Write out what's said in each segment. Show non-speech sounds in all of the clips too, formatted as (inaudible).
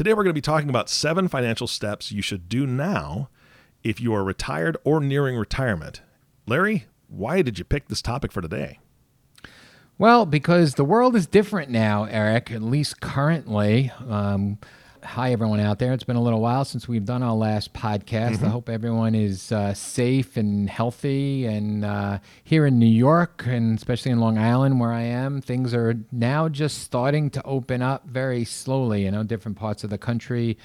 Today we're going to be talking about seven financial steps you should do now if you are retired or nearing retirement. Larry, why did you pick this topic for today? Well, because the world is different now, Eric, at least currently. Um, hi, everyone out there. It's been a little while since we've done our last podcast. Mm-hmm. I hope everyone is uh, safe and healthy. And uh, here in New York, and especially in Long Island, where I am, things are now just starting to open up very slowly. You know, different parts of the country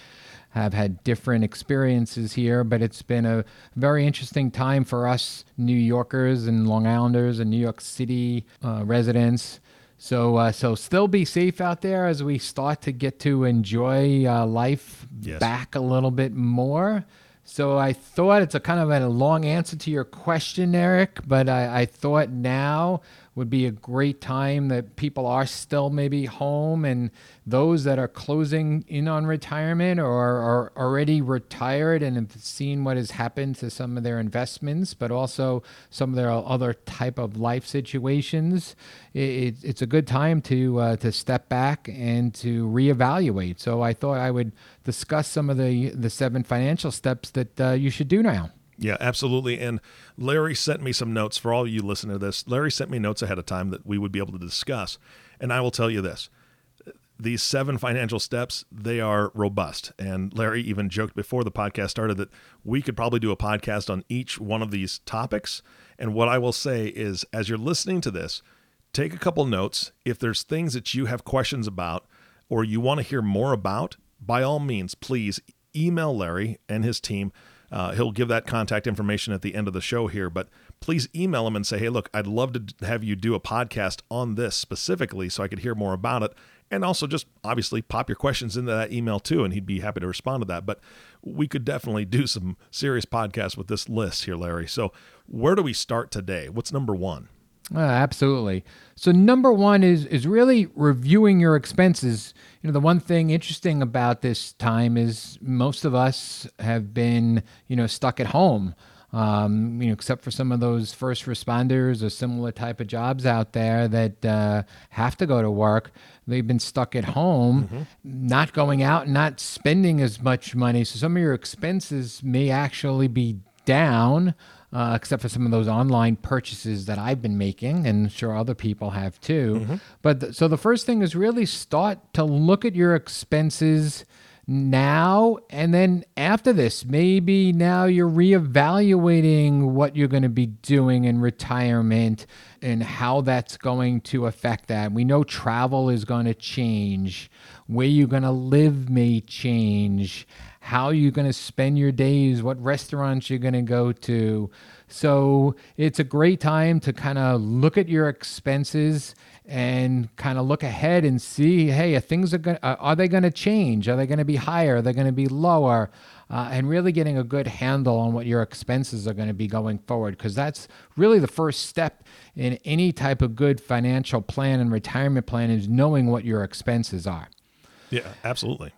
have had different experiences here, but it's been a very interesting time for us New Yorkers and Long Islanders and New York City uh, residents so, uh, so still be safe out there as we start to get to enjoy uh, life yes. back a little bit more. So I thought it's a kind of a long answer to your question, Eric, but I, I thought now would be a great time that people are still maybe home and those that are closing in on retirement or are already retired and have seen what has happened to some of their investments, but also some of their other type of life situations. It, it's a good time to uh, to step back and to reevaluate. So I thought I would discuss some of the the seven financial steps that uh, you should do now. Yeah, absolutely. And Larry sent me some notes for all you listening to this. Larry sent me notes ahead of time that we would be able to discuss. And I will tell you this these seven financial steps, they are robust. And Larry even joked before the podcast started that we could probably do a podcast on each one of these topics. And what I will say is, as you're listening to this, take a couple notes. If there's things that you have questions about or you want to hear more about, by all means, please email Larry and his team uh, he'll give that contact information at the end of the show here, but please email him and say, hey, look, I'd love to have you do a podcast on this specifically so I could hear more about it. And also just obviously pop your questions into that email too, and he'd be happy to respond to that. But we could definitely do some serious podcasts with this list here, Larry. So where do we start today? What's number one? Uh, absolutely. So number one is is really reviewing your expenses. You know, the one thing interesting about this time is most of us have been, you know, stuck at home. Um, you know, except for some of those first responders or similar type of jobs out there that uh, have to go to work, they've been stuck at home, mm-hmm. not going out, not spending as much money. So some of your expenses may actually be down uh, except for some of those online purchases that I've been making, and sure other people have too. Mm-hmm. But th- so the first thing is really start to look at your expenses now and then after this maybe now you're reevaluating what you're going to be doing in retirement and how that's going to affect that we know travel is going to change where you're going to live may change how you're going to spend your days, what restaurants you're going to go to. So it's a great time to kind of look at your expenses and kind of look ahead and see, hey, are things are going, are they going to change? Are they going to be higher? Are they going to be lower? Uh, and really getting a good handle on what your expenses are going to be going forward, because that's really the first step in any type of good financial plan and retirement plan is knowing what your expenses are. Yeah, absolutely.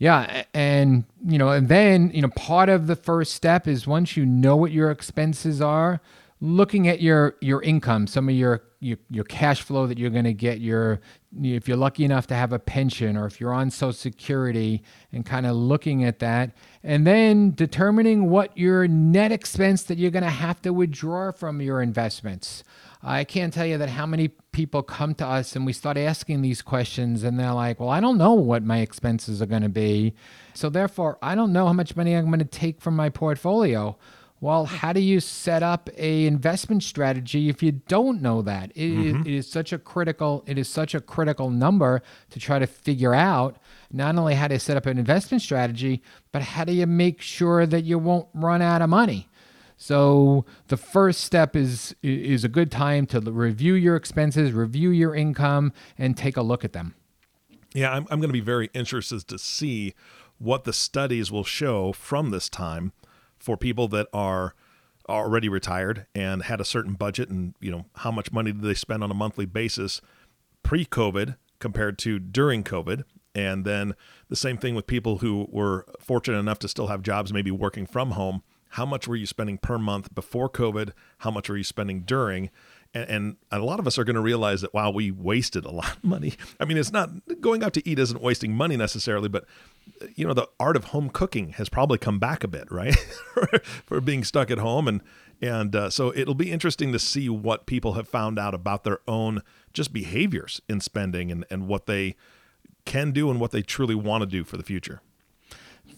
Yeah, and you know, and then you know, part of the first step is once you know what your expenses are, looking at your your income, some of your your, your cash flow that you're going to get, your if you're lucky enough to have a pension or if you're on Social Security, and kind of looking at that, and then determining what your net expense that you're going to have to withdraw from your investments. I can't tell you that how many people come to us and we start asking these questions and they're like, well, I don't know what my expenses are going to be. So therefore, I don't know how much money I'm going to take from my portfolio. Well, how do you set up a investment strategy if you don't know that? It, mm-hmm. it is such a critical it is such a critical number to try to figure out not only how to set up an investment strategy, but how do you make sure that you won't run out of money? So the first step is is a good time to review your expenses, review your income, and take a look at them. Yeah, I'm, I'm going to be very interested to see what the studies will show from this time for people that are already retired and had a certain budget and you know how much money did they spend on a monthly basis pre-covid compared to during covid and then the same thing with people who were fortunate enough to still have jobs maybe working from home how much were you spending per month before covid? How much were you spending during? And, and a lot of us are going to realize that wow we wasted a (laughs) lot of money. I mean it's not going out to eat isn't wasting money necessarily but you know the art of home cooking has probably come back a bit right? (laughs) For being stuck at home. And and uh, so it'll be interesting to see what people have found out about their own just behaviors in spending and, and what they can do and what they truly want to do for the future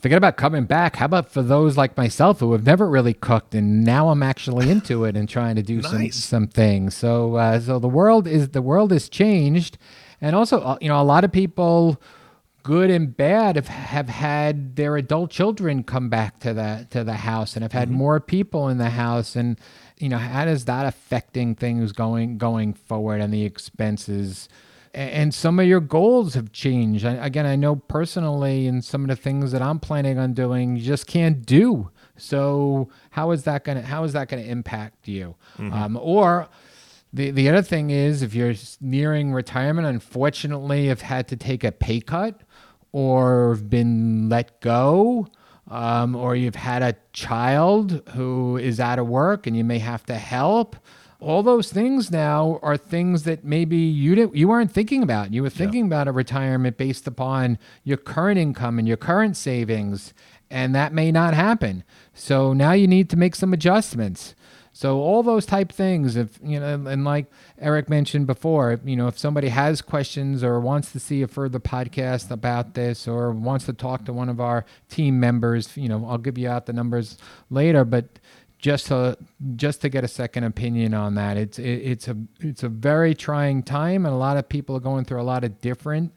forget about coming back. How about for those like myself who have never really cooked and now I'm actually into it and trying to do nice. some some things. So uh, so the world is the world has changed, and also uh, you know a lot of people, good and bad, have have had their adult children come back to the to the house and have had mm-hmm. more people in the house and you know how does that affecting things going going forward and the expenses and some of your goals have changed. again, I know personally, and some of the things that I'm planning on doing, you just can't do. So how is that gonna how is that gonna impact you? Mm-hmm. Um, or the the other thing is, if you're nearing retirement, unfortunately, have had to take a pay cut, or have been let go. Um, or you've had a child who is out of work and you may have to help all those things now are things that maybe you didn't you weren't thinking about. You were thinking yeah. about a retirement based upon your current income and your current savings, and that may not happen. So now you need to make some adjustments. So all those type things, if you know, and like Eric mentioned before, you know, if somebody has questions or wants to see a further podcast about this or wants to talk to one of our team members, you know, I'll give you out the numbers later, but just to just to get a second opinion on that. It's it, it's a it's a very trying time, and a lot of people are going through a lot of different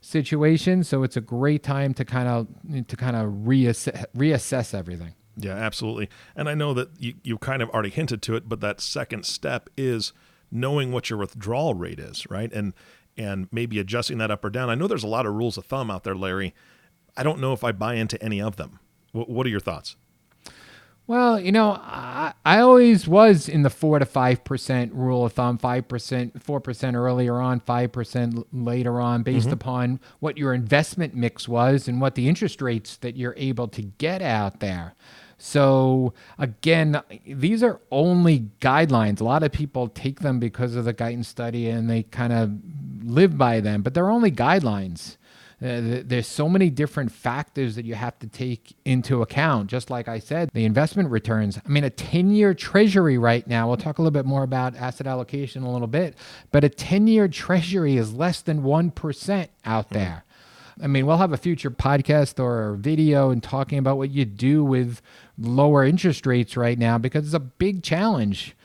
situations. So it's a great time to kind of to kind of reassess reassess everything. Yeah, absolutely. And I know that you you kind of already hinted to it, but that second step is knowing what your withdrawal rate is, right? And and maybe adjusting that up or down. I know there's a lot of rules of thumb out there, Larry. I don't know if I buy into any of them. what are your thoughts? Well, you know, I, I always was in the four to five percent rule of thumb, five percent, four percent earlier on, five percent later on, based mm-hmm. upon what your investment mix was and what the interest rates that you're able to get out there. So again, these are only guidelines. A lot of people take them because of the Guyton study and they kind of live by them, but they're only guidelines. Uh, there's so many different factors that you have to take into account. Just like I said, the investment returns. I mean, a 10 year treasury right now, we'll talk a little bit more about asset allocation a little bit, but a 10 year treasury is less than 1% out hmm. there. I mean, we'll have a future podcast or a video and talking about what you do with lower interest rates right now because it's a big challenge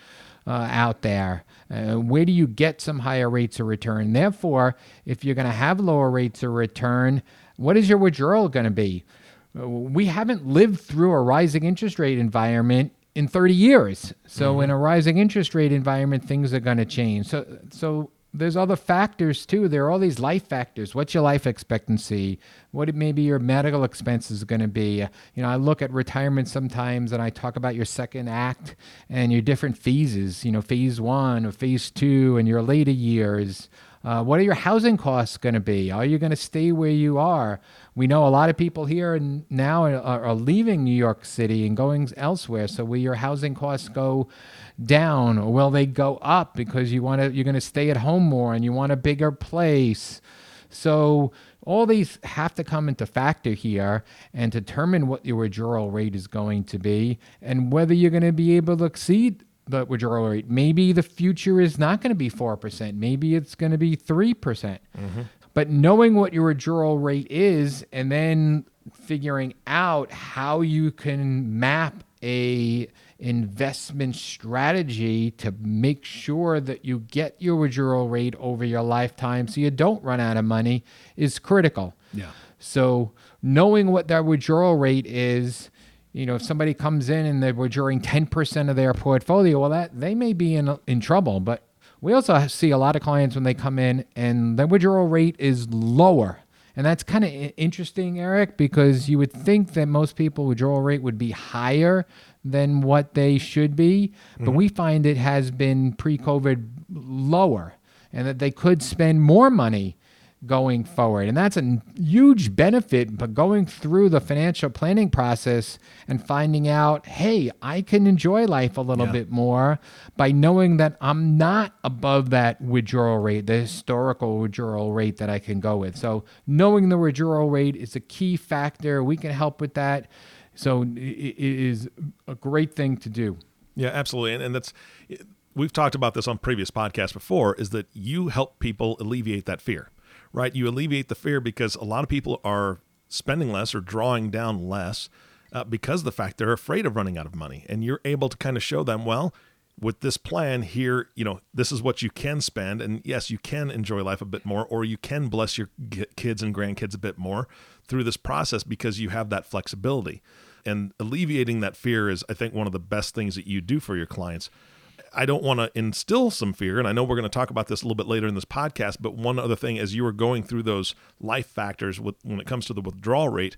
uh, out there. Uh, where do you get some higher rates of return? Therefore, if you're going to have lower rates of return, what is your withdrawal going to be? Uh, we haven't lived through a rising interest rate environment in 30 years. So mm-hmm. in a rising interest rate environment, things are going to change. So so there's other factors too. There are all these life factors. What's your life expectancy? What maybe your medical expenses are going to be? You know, I look at retirement sometimes and I talk about your second act and your different phases. You know, phase one or phase two and your later years. Uh, what are your housing costs going to be? Are you going to stay where you are? We know a lot of people here and now are, are leaving New York City and going elsewhere. So will your housing costs go down or will they go up because you want to you're going to stay at home more and you want a bigger place? So all these have to come into factor here and determine what your withdrawal rate is going to be and whether you're going to be able to exceed the withdrawal rate. Maybe the future is not going to be 4%. Maybe it's going to be 3%. percent mm hmm but knowing what your withdrawal rate is and then figuring out how you can map a investment strategy to make sure that you get your withdrawal rate over your lifetime so you don't run out of money is critical. Yeah. So knowing what that withdrawal rate is, you know, if somebody comes in and they're withdrawing 10% of their portfolio, well that they may be in in trouble, but we also see a lot of clients when they come in and their withdrawal rate is lower And that's kind of interesting, Eric, because you would think that most people withdrawal rate would be higher than what they should be, but mm-hmm. we find it has been pre-COVID lower and that they could spend more money going forward. And that's a huge benefit, but going through the financial planning process and finding out, hey, I can enjoy life a little Yeah. bit more by knowing that I'm not above that withdrawal rate, the historical withdrawal rate that I can go with. So knowing the withdrawal rate is a key factor. We can help with that. So it is a great thing to do. Yeah, absolutely. And, and that's we've talked about this on previous podcasts before is that you help people alleviate that fear. Right? You alleviate the fear because a lot of people are spending less or drawing down less uh, because of the fact they're afraid of running out of money. And you're able to kind of show them, well, with this plan here, you know, this is what you can spend. And yes, you can enjoy life a bit more, or you can bless your kids and grandkids a bit more through this process because you have that flexibility. And alleviating that fear is, I think, one of the best things that you do for your clients. I don't want to instill some fear, and I know we're going to talk about this a little bit later in this podcast. But one other thing, as you were going through those life factors with, when it comes to the withdrawal rate,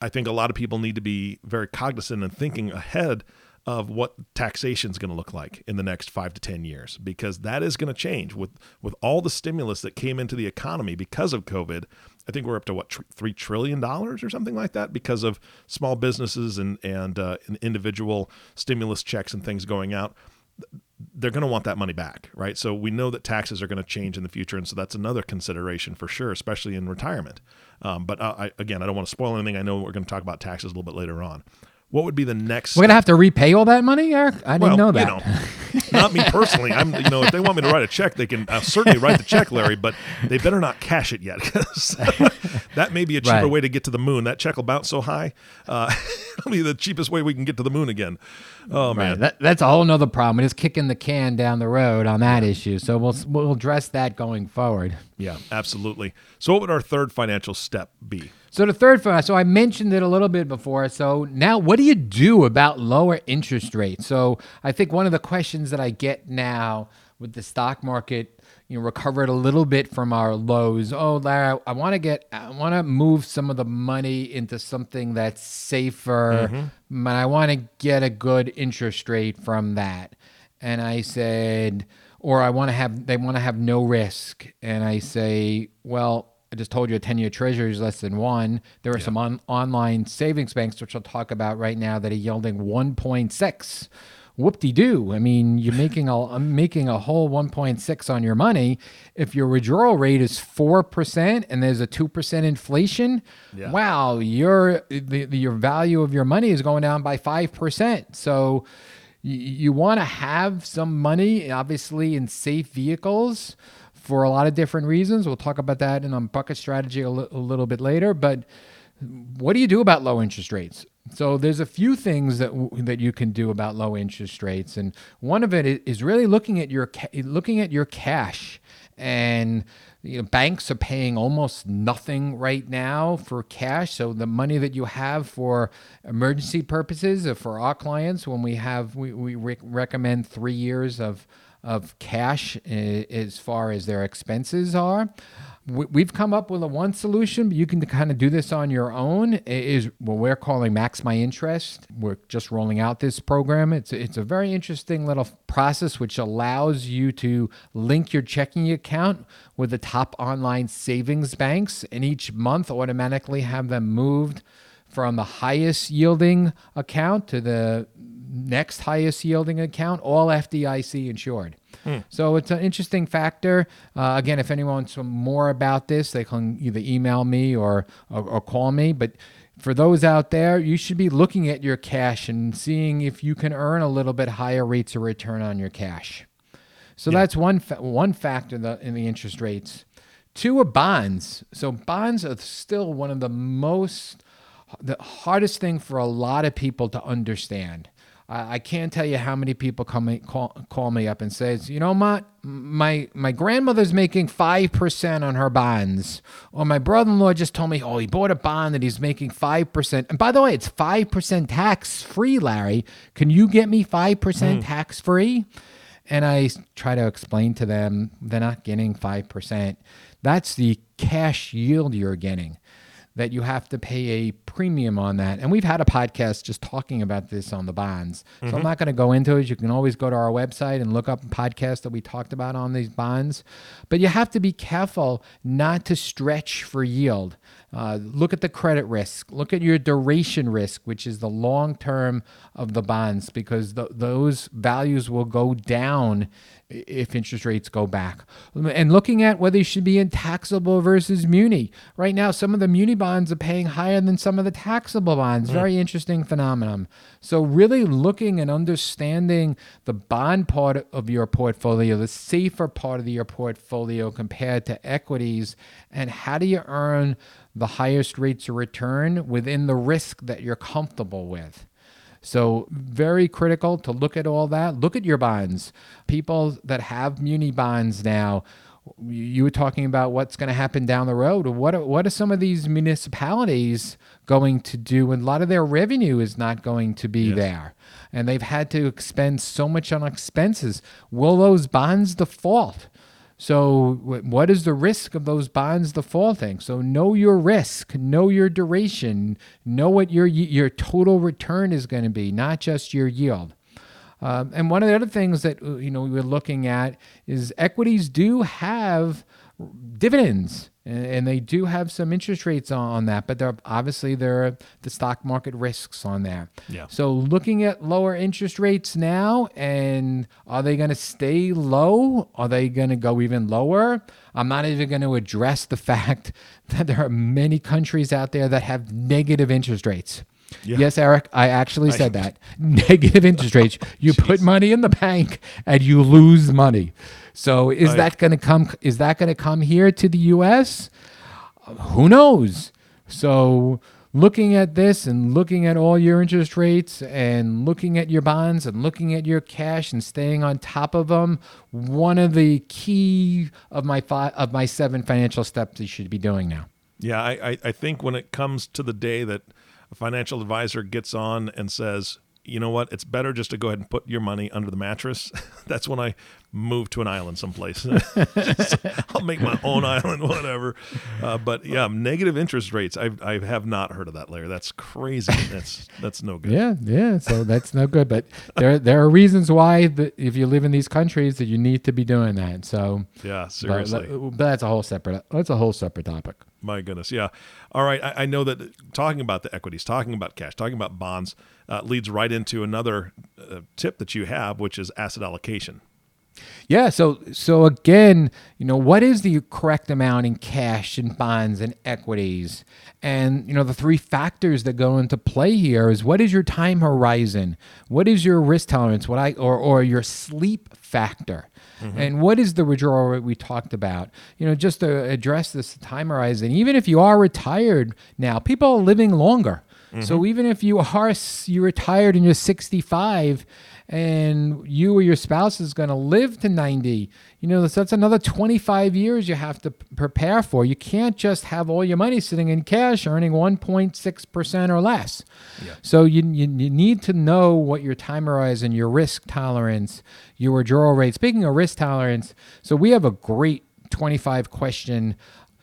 I think a lot of people need to be very cognizant and thinking ahead of what taxation is going to look like in the next five to ten years, because that is going to change with with all the stimulus that came into the economy because of COVID. I think we're up to what tr- three trillion dollars or something like that because of small businesses and and, uh, and individual stimulus checks and things going out they're going to want that money back, right? So we know that taxes are going to change in the future, and so that's another consideration for sure, especially in retirement. Um, but uh, I, again, I don't want to spoil anything. I know we're going to talk about taxes a little bit later on. What would be the next? We're gonna have to repay all that money, Eric. I didn't know that. You know, not me personally. I'm, you know, if they want me to write a check, they can I'll certainly write the check, Larry. But they better not cash it yet, (laughs) 'cause that may be a cheaper Right. way to get to the moon. That check will bounce so high, uh, (laughs) it'll be the cheapest way we can get to the moon again. Oh Right. man, That, that's a whole nother problem. It is kicking the can down the road on that issue. So we'll we'll address that going forward. yeah, absolutely. So, what would our third financial step be? So the third one, so I mentioned it a little bit before. So now, what do you do about lower interest rates? So I think one of the questions that I get now with the stock market, you know, recovered a little bit from our lows. Oh, Larry, I want to get, I want to move some of the money into something that's safer, mm-hmm. but I want to get a good interest rate from that. And I said, or I want to have, they want to have no risk. And I say, well, I just told you a 10 year treasury is less than one. There are some on, online savings banks, which I'll talk about right now, that are yielding 1.6. Whoop de doo. I mean, you're (laughs) making a I'm making a whole 1.6 on your money. If your withdrawal rate is 4% and there's a 2% inflation, Yeah. wow, your the, the, your value of your money is going down by 5%. So you, you want to have some money, obviously, in safe vehicles for a lot of different reasons. We'll talk about that in a bucket strategy a little bit later. But what do you do about low interest rates? So there's a few things that w- that you can do about low interest rates, and one of it is really looking at your ca- looking at your cash. And you know, banks are paying almost nothing right now for cash. So the money that you have for emergency purposes, uh, for our clients, when we have we, we rec- recommend three years of of cash uh, as far as their expenses are. We- We've come up with a one solution, but you can kind of do this on your own. It Is what we're calling Max My Interest. We're just rolling out this program. It's it's a very interesting little process which allows you to link your checking account with the top online savings banks, and each month automatically have them moved from the highest yielding account to the next highest yielding account, all FDIC insured. So it's an interesting factor. Uh, again, if anyone wants more about this, they can either email me or, or, or call me. But for those out there, you should be looking at your cash and seeing if you can earn a little bit higher rates of return on your cash. So that's one fa- one factor in the, in the interest rates. Two are bonds. So bonds are still one of the most the hardest thing for a lot of people to understand. I I can't tell you how many people come me, call, call me up and says, you know, Matt, my my grandmother's making five percent on her bonds, or my brother-in-law just told me, oh, he bought a bond and he's making five percent. And by the way, it's five percent tax free, Larry. Can you get me five percent hmm. tax free? And I try to explain to them they're not getting 5%. That's the cash yield you're getting that you have to pay a premium on that. And we've had a podcast just talking about this on the bonds. So I'm mm-hmm. not going to go into it. You can always go to our website and look up a podcast that we talked about on these bonds. But you have to be careful not to stretch for yield. Uh, look at the credit risk. Look at your duration risk, which is the long term of the bonds, because th- those values will go down if interest rates go back. And looking at whether you should be in taxable versus muni. Right now, some of the muni bonds are paying higher than some of the taxable bonds. Very interesting phenomenon. So, really looking and understanding the bond part of your portfolio, the safer part of your portfolio compared to equities, and how do you earn the highest rates of return within the risk that you're comfortable with. So, very critical to look at all that. Look at your bonds. People that have muni bonds now, you were talking about what's going to happen down the road. What are, what are some of these municipalities going to do? And a lot of their revenue is not going to be there. And they've had to expend so much on expenses. Will those bonds default? So, what is the risk of those bonds defaulting? So, know your risk, know your duration, know what your your total return is going to be, not just your yield. Um, and one of the other things that uh, you know we were looking at is equities do have dividends, and, and they do have some interest rates on, on that, but there obviously there are the stock market risks on there. Yeah. So looking at lower interest rates now, and are they going to stay low? Are they going to go even lower? I'm not even going to address the (laughs) fact that there are many countries out there that have negative interest rates. Yeah. Yes, Eric, I actually said that. Negative (laughs) oh, interest rates. You put money in the bank and you lose money. So is Right. that going to come is that going to come here to the US? who knows? So, looking at this and looking at all your interest rates and looking at your bonds and looking at your cash and staying on top of them, one of the key of my five of my seven financial steps you should be doing now. Yeah, I, I, I think when it comes to the day that a financial advisor gets on and says, you know what, it's better just to go ahead and put your money under the mattress. (laughs) That's when I move to an island someplace. (laughs) Just- I'll make my own (laughs) island, whatever. Uh, but yeah, negative interest rates. I I have not heard of that, Larry. That's crazy. That's that's no good. Yeah, yeah. So that's no good. But there there are reasons why if you live in these countries that you need to be doing that. So Yeah, but, seriously. but that's a whole separate that's a whole separate topic. My goodness, yeah. All right, I, I know that talking about the equities, talking about cash, talking about bonds uh, leads right into another uh, tip that you have, which is asset allocation. Yeah, so so again, you know, what is the correct amount in cash and bonds and equities? And you know, the three factors that go into play here is what is your time horizon? What is your risk tolerance? What I or or your sleep factor? Mm-hmm. And what is the withdrawal rate we talked about? You know, just to address this time horizon, even if you are retired now, people are living longer. Mm-hmm. So even if you are you retired and you're 65 and you or your spouse is going to live to 90, you know, that's, that's another 25 years you have to prepare for. You can't just have all your money sitting in cash earning 1.6% or less. Yeah. So you, you, you need to know what your time horizon, your risk tolerance, your withdrawal rate. Speaking of risk tolerance, so we have a great 25 question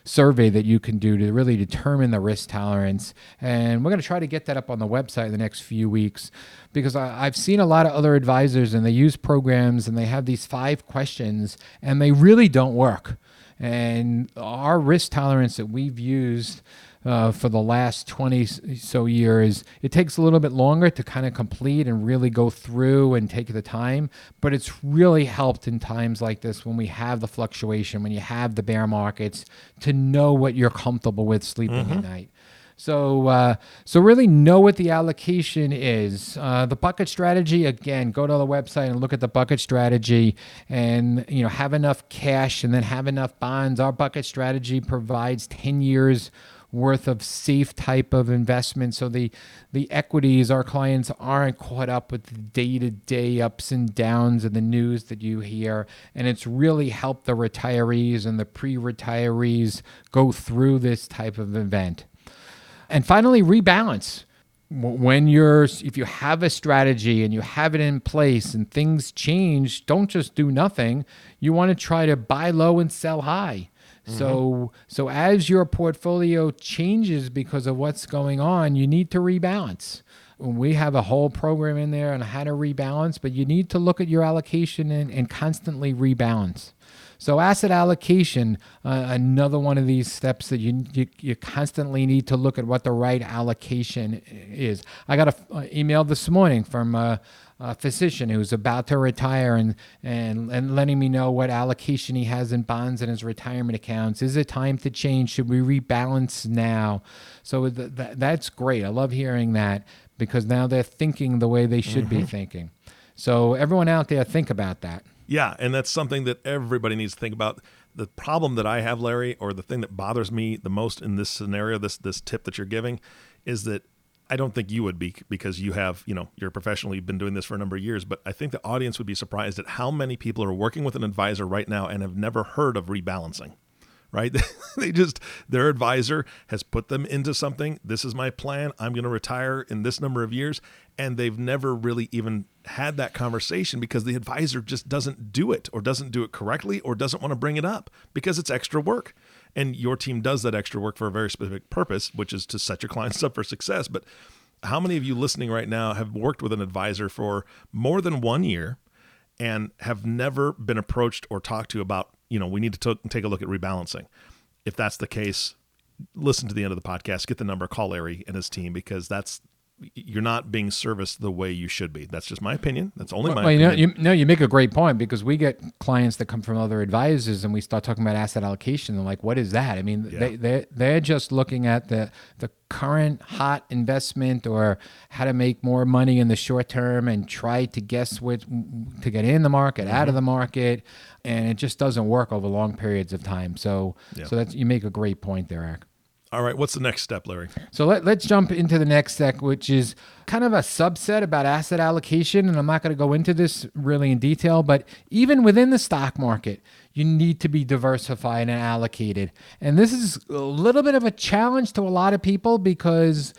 survey that you can do to really determine the risk tolerance. And we're going to try to get that up on the website in the next few weeks because I, I've seen a lot of other advisors and they use programs and they have these five questions and they really don't work. And our risk tolerance that we've used uh, for the last 20 so years. It takes a little bit longer to kind of complete and really go through and take the time, but it's really helped in times like this when we have the fluctuation, when you have the bear markets, to know what you're comfortable with sleeping at night. So, uh, so really know what the allocation is. Uh, the bucket strategy again. Go to the website and look at the bucket strategy, and you know have enough cash and then have enough bonds. Our bucket strategy provides ten years worth of safe type of investment. So the the equities our clients aren't caught up with the day-to-day ups and downs of the news that you hear. And it's really helped the retirees and the pre-retirees go through this type of event. And finally rebalance. When you're if you have a strategy and you have it in place and things change don't just do nothing. You want to try to buy low and sell high Mm-hmm. So so as your portfolio changes because of what's going on, you need to rebalance. We have a whole program in there on how to rebalance, but you need to look at your allocation and, and constantly rebalance. So asset allocation, uh, another one of these steps that you, you you constantly need to look at what the right allocation is. I got an uh, email this morning from a, a physician who's about to retire and, and and letting me know what allocation he has in bonds in his retirement accounts. Is it time to change? Should we rebalance now? So th- th- that's great. I love hearing that because now they're thinking the way they should be mm-hmm. thinking. So everyone out there, think about that. Yeah, and that's something that everybody needs to think about. The problem that I have, Larry, or the thing that bothers me the most in this scenario, this this tip that you're giving, is that I don't think you would be because you have, you know, you're a professional, you've been doing this for a number of years, but I think the audience would be surprised at how many people are working with an advisor right now and have never heard of rebalancing right? (laughs) they just, their advisor has put them into something. This is my plan. I'm going to retire in this number of years. And they've never really even had that conversation because the advisor just doesn't do it or doesn't do it correctly or doesn't want to bring it up because it's extra work. And your team does that extra work for a very specific purpose, which is to set your clients up for success. But how many of you listening right now have worked with an advisor for more than one year and have never been approached or talked to about you know, we need to t- take a look at rebalancing. If that's the case, listen to the end of the podcast, get the number, call Larry and his team because that's you're not being serviced the way you should be. That's just my opinion. That's only my well, you know, opinion. you, no, you make a great point because we get clients that come from other advisors and we start talking about asset allocation. They're like, what is that? I mean, Yeah. they, they're, they're just looking at the, the current hot investment or how to make more money in the short term and try to guess what to get in the market, out Mm-hmm. of the market. And it just doesn't work over long periods of time. So, Yeah. so that's, you make a great point there, Eric. All right, what's the next step, Larry? So let, let's jump into the next sec, which is kind of a subset about asset allocation. And I'm not going to go into this really in detail, but even within the stock market, you need to be diversified and allocated. And this is a little bit of a challenge to a lot of people because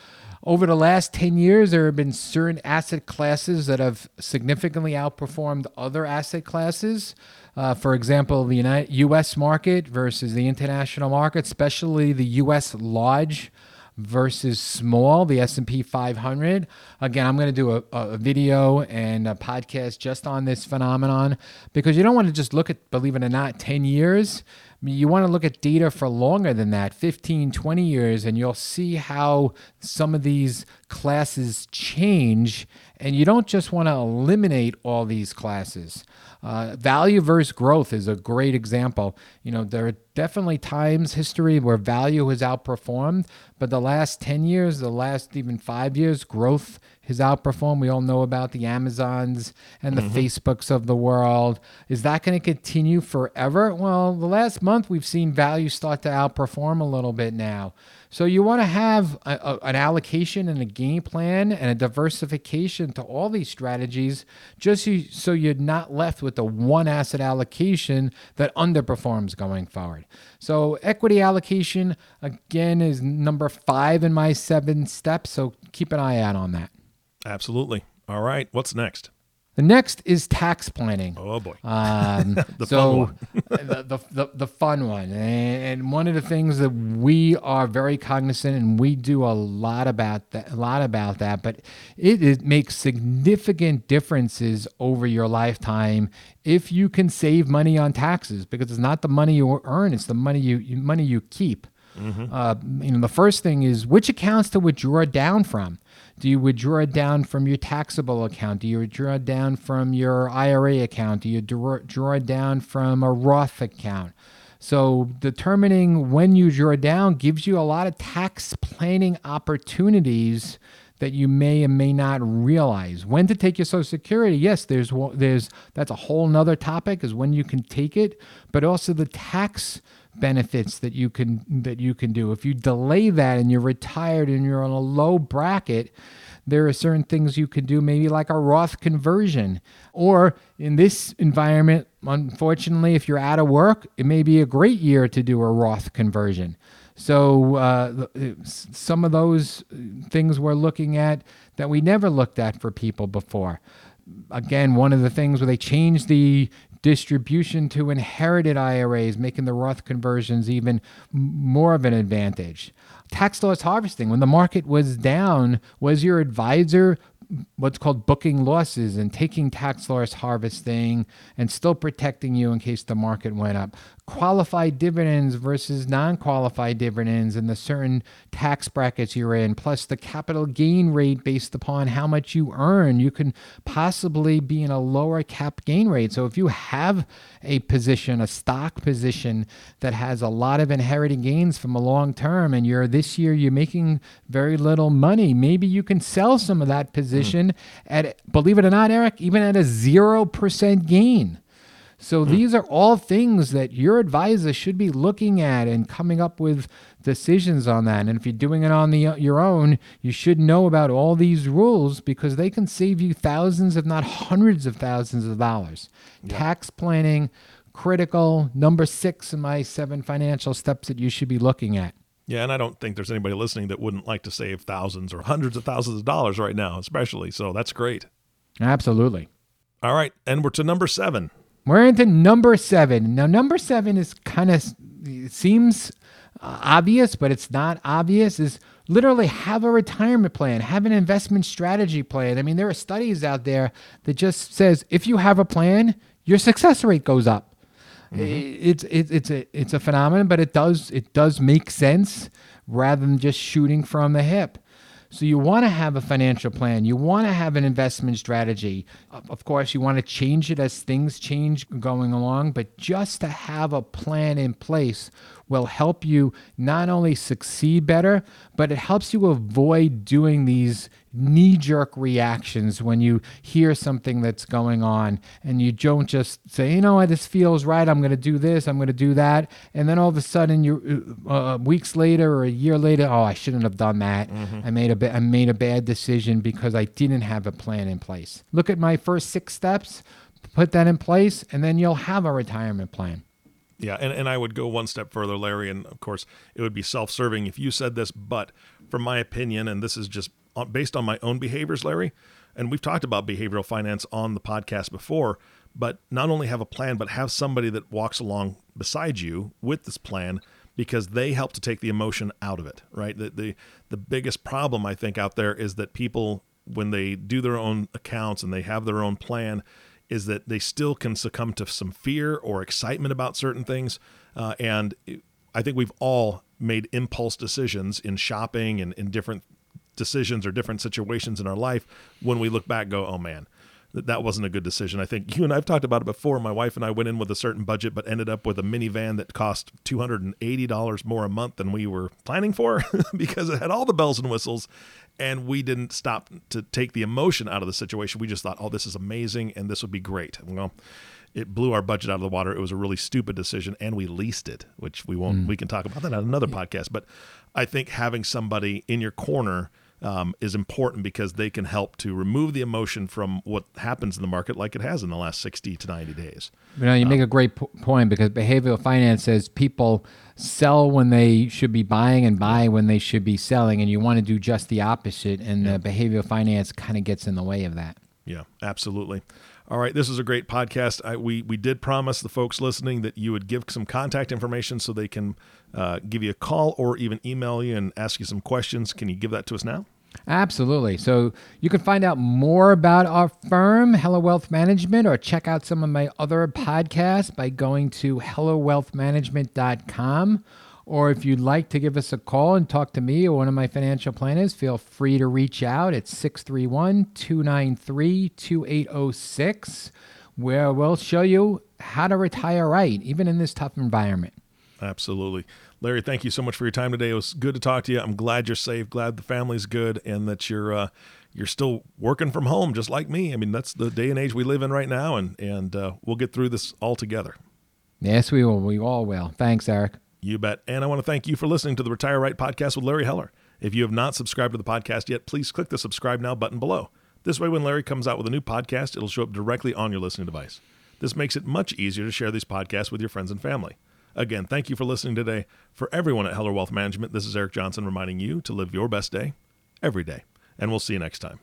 over the last 10 years, there have been certain asset classes that have significantly outperformed other asset classes. Uh, for example, the United, U.S. market versus the international market, especially the U.S. large versus small, the S&P 500. Again, I'm going to do a, a video and a podcast just on this phenomenon because you don't want to just look at, believe it or not, 10 years. You want to look at data for longer than that 15 20 years and you'll see how some of these classes change and you don't just want to eliminate all these classes uh, value versus growth is a great example. You know there are definitely times history where value has outperformed but the last 10 years the last even five years growth has outperformed we all know about the amazons and the mm-hmm. facebooks of the world is that going to continue forever well the last month we've seen value start to outperform a little bit now so you want to have a, a- an allocation and a game plan and a diversification to all these strategies, just so, so you're not left with the one asset allocation that underperforms going forward. So equity allocation again is number five in my seven steps. So keep an eye out on that. Absolutely. All right, what's next? The next is tax planning. Oh boy. Um, (laughs) The so fun (laughs) the, the, the, the fun one. And one of the things that we are very cognizant and we do a lot about that, a lot about that, but it, it makes significant differences over your lifetime if you can save money on taxes because it's not the money you earn, it's the money you, you money you keep. Uh, you know, the first thing is which accounts to withdraw down from. Do you withdraw it down from your taxable account? Do you withdraw it down from your IRA account? Do you draw, draw down from a Roth account? So, determining when you draw it down gives you a lot of tax planning opportunities that you may or may not realize. When to take your Social Security? Yes, there's there's that's a whole nother topic is when you can take it, but also the tax benefits that you can that you can do. If you delay that and you're retired and you're on a low bracket, there are certain things you can do, maybe like a Roth conversion. Or in this environment, unfortunately, if you're out of work, it may be a great year to do a Roth conversion. So uh, some of those things we're looking at that we never looked at for people before. again, one of the things where they changed the distribution to inherited IRAs, making the Roth conversions even more of an advantage. Tax loss harvesting, when the market was down, was your advisor what's called booking losses and taking tax loss harvesting and still protecting you in case the market went up. Qualified dividends versus non qualified dividends and the certain tax brackets you're in, plus the capital gain rate based upon how much you earn. You can possibly be in a lower cap gain rate. So if you have a position, a stock position that has a lot of inherited gains from a long term and you're this year you're making very little money, maybe you can sell some of that position mm. at believe it or not, Eric, even at a 0% gain. So mm. these are all things that your advisor should be looking at and coming up with decisions on that. And if you're doing it on the, your own, you should know about all these rules because they can save you thousands, if not hundreds of thousands of dollars. Yeah. Tax planning, critical. Number six in my seven financial steps that you should be looking at. Yeah, and I don't think there's anybody listening that wouldn't like to save thousands or hundreds of thousands of dollars right now, especially. So that's great. Absolutely. All right, and we're to number seven. We're into number seven. Now, number seven is kind of seems uh, obvious, but it's not obvious. Is literally have a retirement plan, have an investment strategy plan. I mean, there are studies out there that just says if you have a plan, your success rate goes up. Mm-hmm. It's it's it's a it's a phenomenon, but it does it does make sense rather than just shooting from the hip. So you want to have a financial plan. You want to have an investment strategy. Of course, you want to change it as things change going along, but just to have a plan in place will help you not only succeed better, but it helps you avoid doing these knee jerk reactions when you hear something that's going on and you don't just say, you know this feels right. I'm going to do this. I'm going to do that. And then all of a sudden, you uh, uh, weeks later or a year later, oh, I shouldn't have done that. Mm-hmm. I made a ba- I made a bad decision because I didn't have a plan in place. Look at my first six steps. Put that in place, and then you'll have a retirement plan. Yeah, and, and I would go one step further, Larry, and of course it would be self-serving if you said this, but from my opinion, and this is just based on my own behaviors, Larry, and we've talked about behavioral finance on the podcast before, but not only have a plan, but have somebody that walks along beside you with this plan because they help to take the emotion out of it, right? The, the, the biggest problem I think out there is that people, when they do their own accounts and they have their own plan, is that they still can succumb to some fear or excitement about certain things. Uh, and I think we've all made impulse decisions in shopping and in different decisions or different situations in our life when we look back go oh man that that wasn't a good decision i think (laughs) you and i've talked about it before my wife and i went in with a certain budget but ended up with a minivan that cost $280 more a month than we were planning for (laughs) because it had all the bells and whistles and we didn't stop to take the emotion out of the situation. We just thought, oh, this is amazing and this would be great. Well, it blew our budget out of the water. It was a really stupid decision, and we leased it, which we won't. Mm. We can talk about that on another podcast. But I think having somebody in your corner um, is important because they can help to remove the emotion from what happens in the market, like it has in the last sixty to ninety days. You know, you um, make a great p- point because behavioral finance says people sell when they should be buying and buy when they should be selling, and you want to do just the opposite. And yeah. the behavioral finance kind of gets in the way of that. Yeah, absolutely. All right, this is a great podcast. I, we we did promise the folks listening that you would give some contact information so they can uh, give you a call or even email you and ask you some questions. Can you give that to us now? Absolutely. So you can find out more about our firm, Heller Wealth Management, or check out some of my other podcasts by going to hellerwealthmanagement.com. Or if you'd like to give us a call and talk to me or one of my financial planners, feel free to reach out at 631 293 2806, where we'll show you how to retire right, even in this tough environment. Absolutely. Larry, thank you so much for your time today. It was good to talk to you. I'm glad you're safe, glad the family's good, and that you're uh, you're still working from home, just like me. I mean, that's the day and age we live in right now, and and uh, we'll get through this all together. Yes, we will. We all will. Thanks, Eric. You bet. And I want to thank you for listening to the Retire Right podcast with Larry Heller. If you have not subscribed to the podcast yet, please click the subscribe now button below. This way, when Larry comes out with a new podcast, it'll show up directly on your listening device. This makes it much easier to share these podcasts with your friends and family. Again, thank you for listening today. For everyone at Heller Wealth Management, this is Eric Johnson reminding you to live your best day every day. And we'll see you next time.